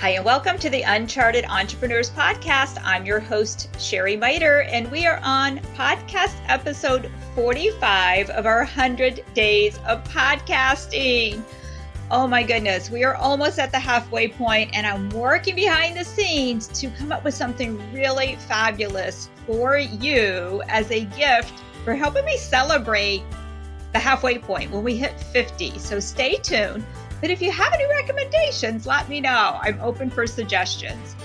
Hi, and welcome to the Uncharted Entrepreneurs Podcast. I'm your host, Sherry Miter, and we are on podcast episode 45 of our 100 days of podcasting. Oh my goodness, we are almost at the halfway point, and I'm working behind the scenes to come up with something really fabulous for you as a gift for helping me celebrate the halfway point when we hit 50. So stay tuned. But if you have any recommendations, let me know. I'm open for suggestions.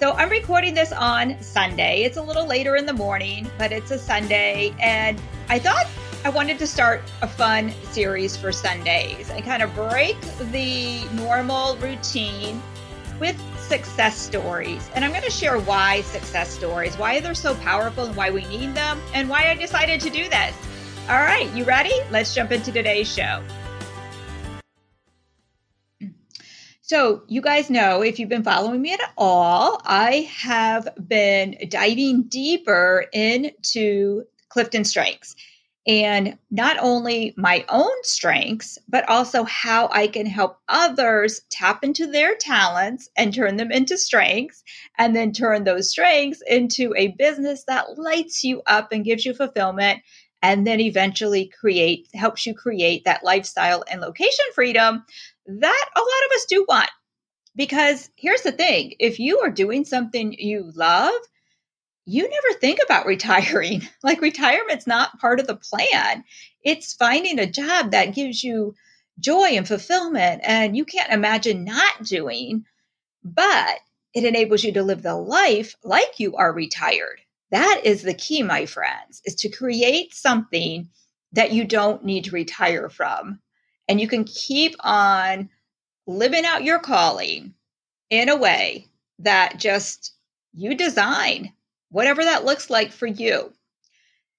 So I'm recording this on Sunday. It's a little later in the morning, but it's a Sunday. And I thought I wanted to start a fun series for Sundays and kind of break the normal routine with success stories. And I'm going to share why success stories, why they're so powerful and why we need them, and why I decided to do this. All right, you ready? Let's jump into today's show. So, you guys know if you've been following me at all, I have been diving deeper into Clifton Strengths and not only my own strengths, but also how I can help others tap into their talents and turn them into strengths, and then turn those strengths into a business that lights you up and gives you fulfillment, and then eventually create helps you create that lifestyle and location freedom that a lot of us do want. Because here's the thing if you are doing something you love, you never think about retiring. Like retirement's not part of the plan. It's finding a job that gives you joy and fulfillment and you can't imagine not doing, but it enables you to live the life like you are retired. That is the key, my friends, is to create something that you don't need to retire from. And you can keep on living out your calling in a way that just you design, whatever that looks like for you.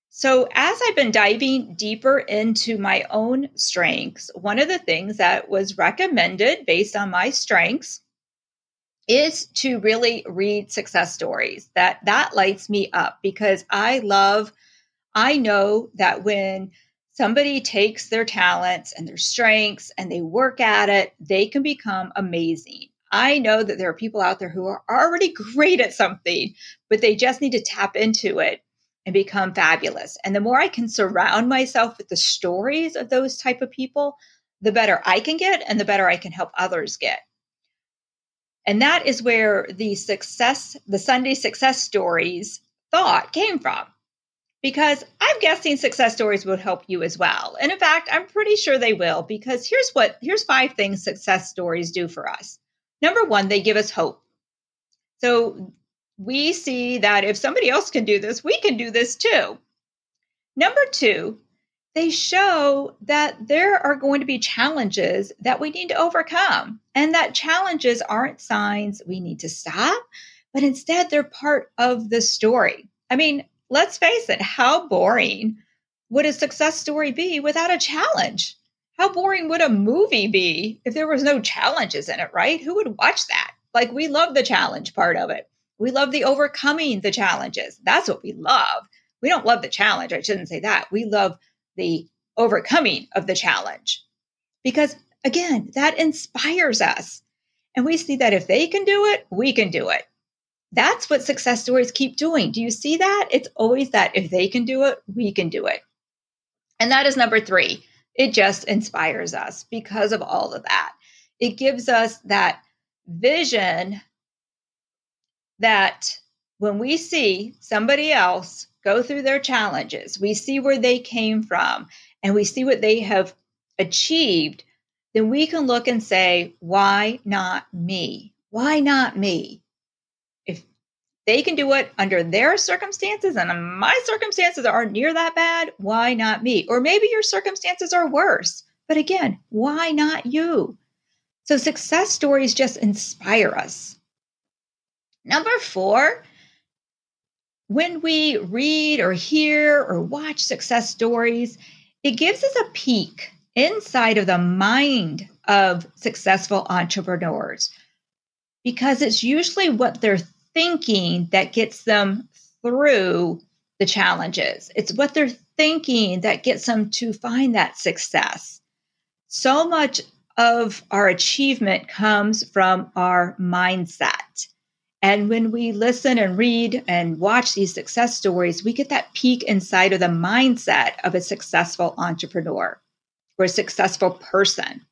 So, as I've been diving deeper into my own strengths, one of the things that was recommended based on my strengths is to really read success stories. That that lights me up because I love I know that when somebody takes their talents and their strengths and they work at it, they can become amazing. I know that there are people out there who are already great at something, but they just need to tap into it and become fabulous. And the more I can surround myself with the stories of those type of people, the better I can get and the better I can help others get. And that is where the success, the Sunday success stories thought came from because I'm guessing success stories would help you as well. And in fact, I'm pretty sure they will because here's what here's five things success stories do for us. Number 1, they give us hope. So we see that if somebody else can do this, we can do this too. Number 2, they show that there are going to be challenges that we need to overcome and that challenges aren't signs we need to stop, but instead they're part of the story. I mean, let's face it, how boring would a success story be without a challenge? How boring would a movie be if there was no challenges in it, right? Who would watch that? Like we love the challenge part of it. We love the overcoming the challenges. That's what we love. We don't love the challenge. I shouldn't say that. We love the overcoming of the challenge. Because again, that inspires us. And we see that if they can do it, we can do it. That's what success stories keep doing. Do you see that? It's always that if they can do it, we can do it. And that is number three. It just inspires us because of all of that. It gives us that vision that when we see somebody else go through their challenges, we see where they came from, and we see what they have achieved, then we can look and say, why not me? Why not me? They can do it under their circumstances and my circumstances aren't near that bad why not me? Or maybe your circumstances are worse but again why not you? So success stories just inspire us. Number four when we read or hear or watch success stories it gives us a peek inside of the mind of successful entrepreneurs because it's usually what they're thinking that gets them through the challenges. It's what they're thinking that gets them to find that success. So much of our achievement comes from our mindset. And when we listen and read and watch these success stories, we get that peek inside of the mindset of a successful entrepreneur or a successful person.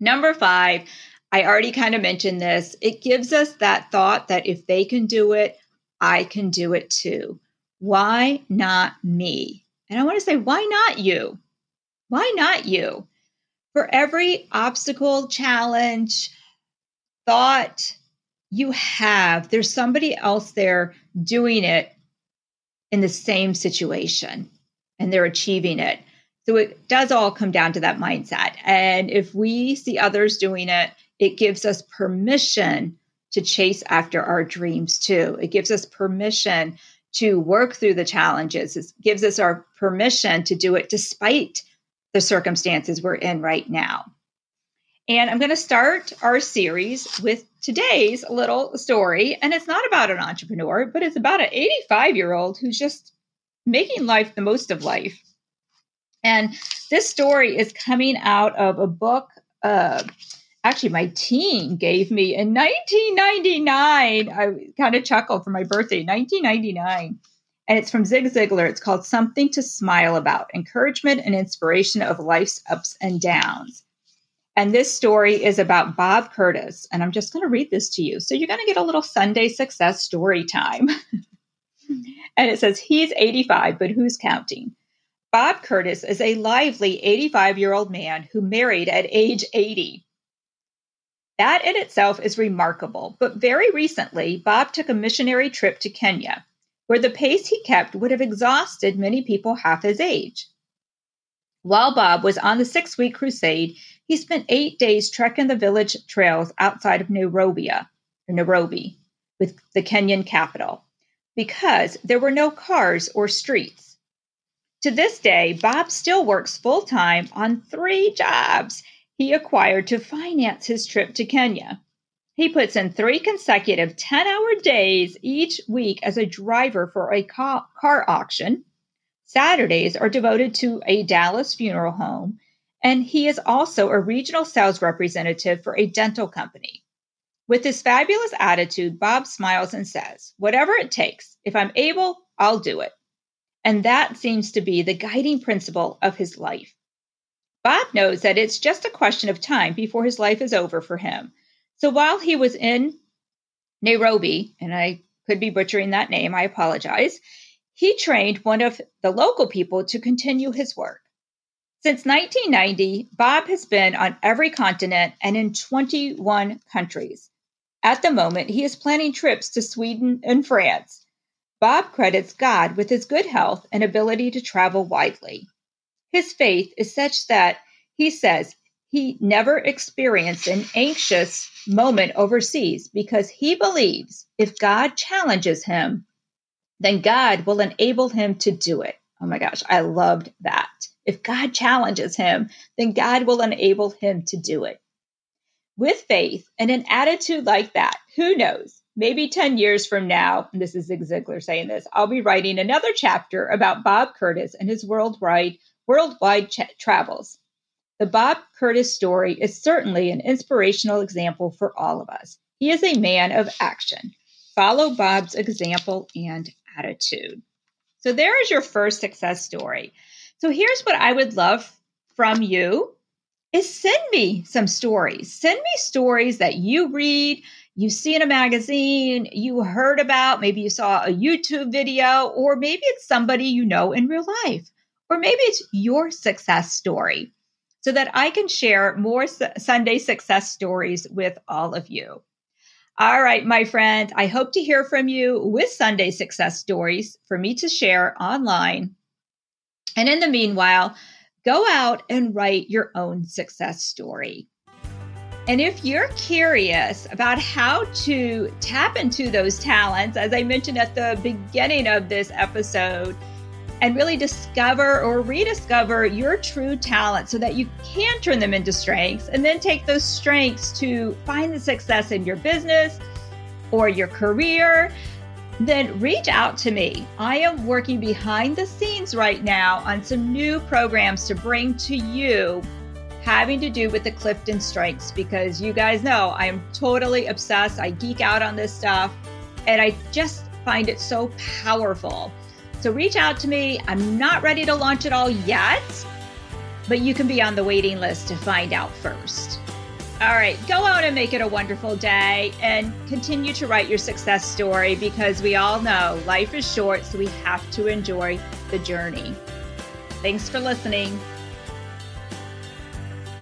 Number five, I already kind of mentioned this. It gives us that thought that if they can do it, I can do it too. Why not me? And I want to say, why not you? Why not you? For every obstacle, challenge, thought you have, there's somebody else there doing it in the same situation and they're achieving it. So it does all come down to that mindset. And if we see others doing it, it gives us permission to chase after our dreams too. It gives us permission to work through the challenges. It gives us our permission to do it despite the circumstances we're in right now. And I'm going to start our series with today's little story. And it's not about an entrepreneur, but it's about an 85 year old who's just making life the most of life. And this story is coming out of a book. Uh, actually, my team gave me in 1999. I kind of chuckled for my birthday, 1999. And it's from Zig Ziglar. It's called Something to Smile About Encouragement and Inspiration of Life's Ups and Downs. And this story is about Bob Curtis. And I'm just going to read this to you. So you're going to get a little Sunday success story time. and it says, He's 85, but who's counting? Bob Curtis is a lively 85 year old man who married at age 80. That in itself is remarkable, but very recently, Bob took a missionary trip to Kenya, where the pace he kept would have exhausted many people half his age. While Bob was on the six week crusade, he spent eight days trekking the village trails outside of Nairobi, Nairobi, with the Kenyan capital, because there were no cars or streets. To this day, Bob still works full time on three jobs he acquired to finance his trip to Kenya. He puts in three consecutive 10 hour days each week as a driver for a car auction. Saturdays are devoted to a Dallas funeral home, and he is also a regional sales representative for a dental company. With his fabulous attitude, Bob smiles and says, Whatever it takes, if I'm able, I'll do it. And that seems to be the guiding principle of his life. Bob knows that it's just a question of time before his life is over for him. So while he was in Nairobi, and I could be butchering that name, I apologize, he trained one of the local people to continue his work. Since 1990, Bob has been on every continent and in 21 countries. At the moment, he is planning trips to Sweden and France. Bob credits God with his good health and ability to travel widely. His faith is such that he says he never experienced an anxious moment overseas because he believes if God challenges him, then God will enable him to do it. Oh my gosh, I loved that. If God challenges him, then God will enable him to do it. With faith and an attitude like that, who knows? maybe 10 years from now, this is Zig Ziglar saying this, I'll be writing another chapter about Bob Curtis and his worldwide worldwide ch- travels. The Bob Curtis story is certainly an inspirational example for all of us. He is a man of action. Follow Bob's example and attitude. So there is your first success story. So here's what I would love from you is send me some stories. Send me stories that you read, you see in a magazine, you heard about, maybe you saw a YouTube video, or maybe it's somebody you know in real life, or maybe it's your success story so that I can share more Sunday success stories with all of you. All right, my friend, I hope to hear from you with Sunday success stories for me to share online. And in the meanwhile, go out and write your own success story. And if you're curious about how to tap into those talents, as I mentioned at the beginning of this episode, and really discover or rediscover your true talent so that you can turn them into strengths and then take those strengths to find the success in your business or your career, then reach out to me. I am working behind the scenes right now on some new programs to bring to you having to do with the Clifton strengths because you guys know I am totally obsessed. I geek out on this stuff and I just find it so powerful. So reach out to me. I'm not ready to launch it all yet, but you can be on the waiting list to find out first. All right, go out and make it a wonderful day and continue to write your success story because we all know life is short, so we have to enjoy the journey. Thanks for listening.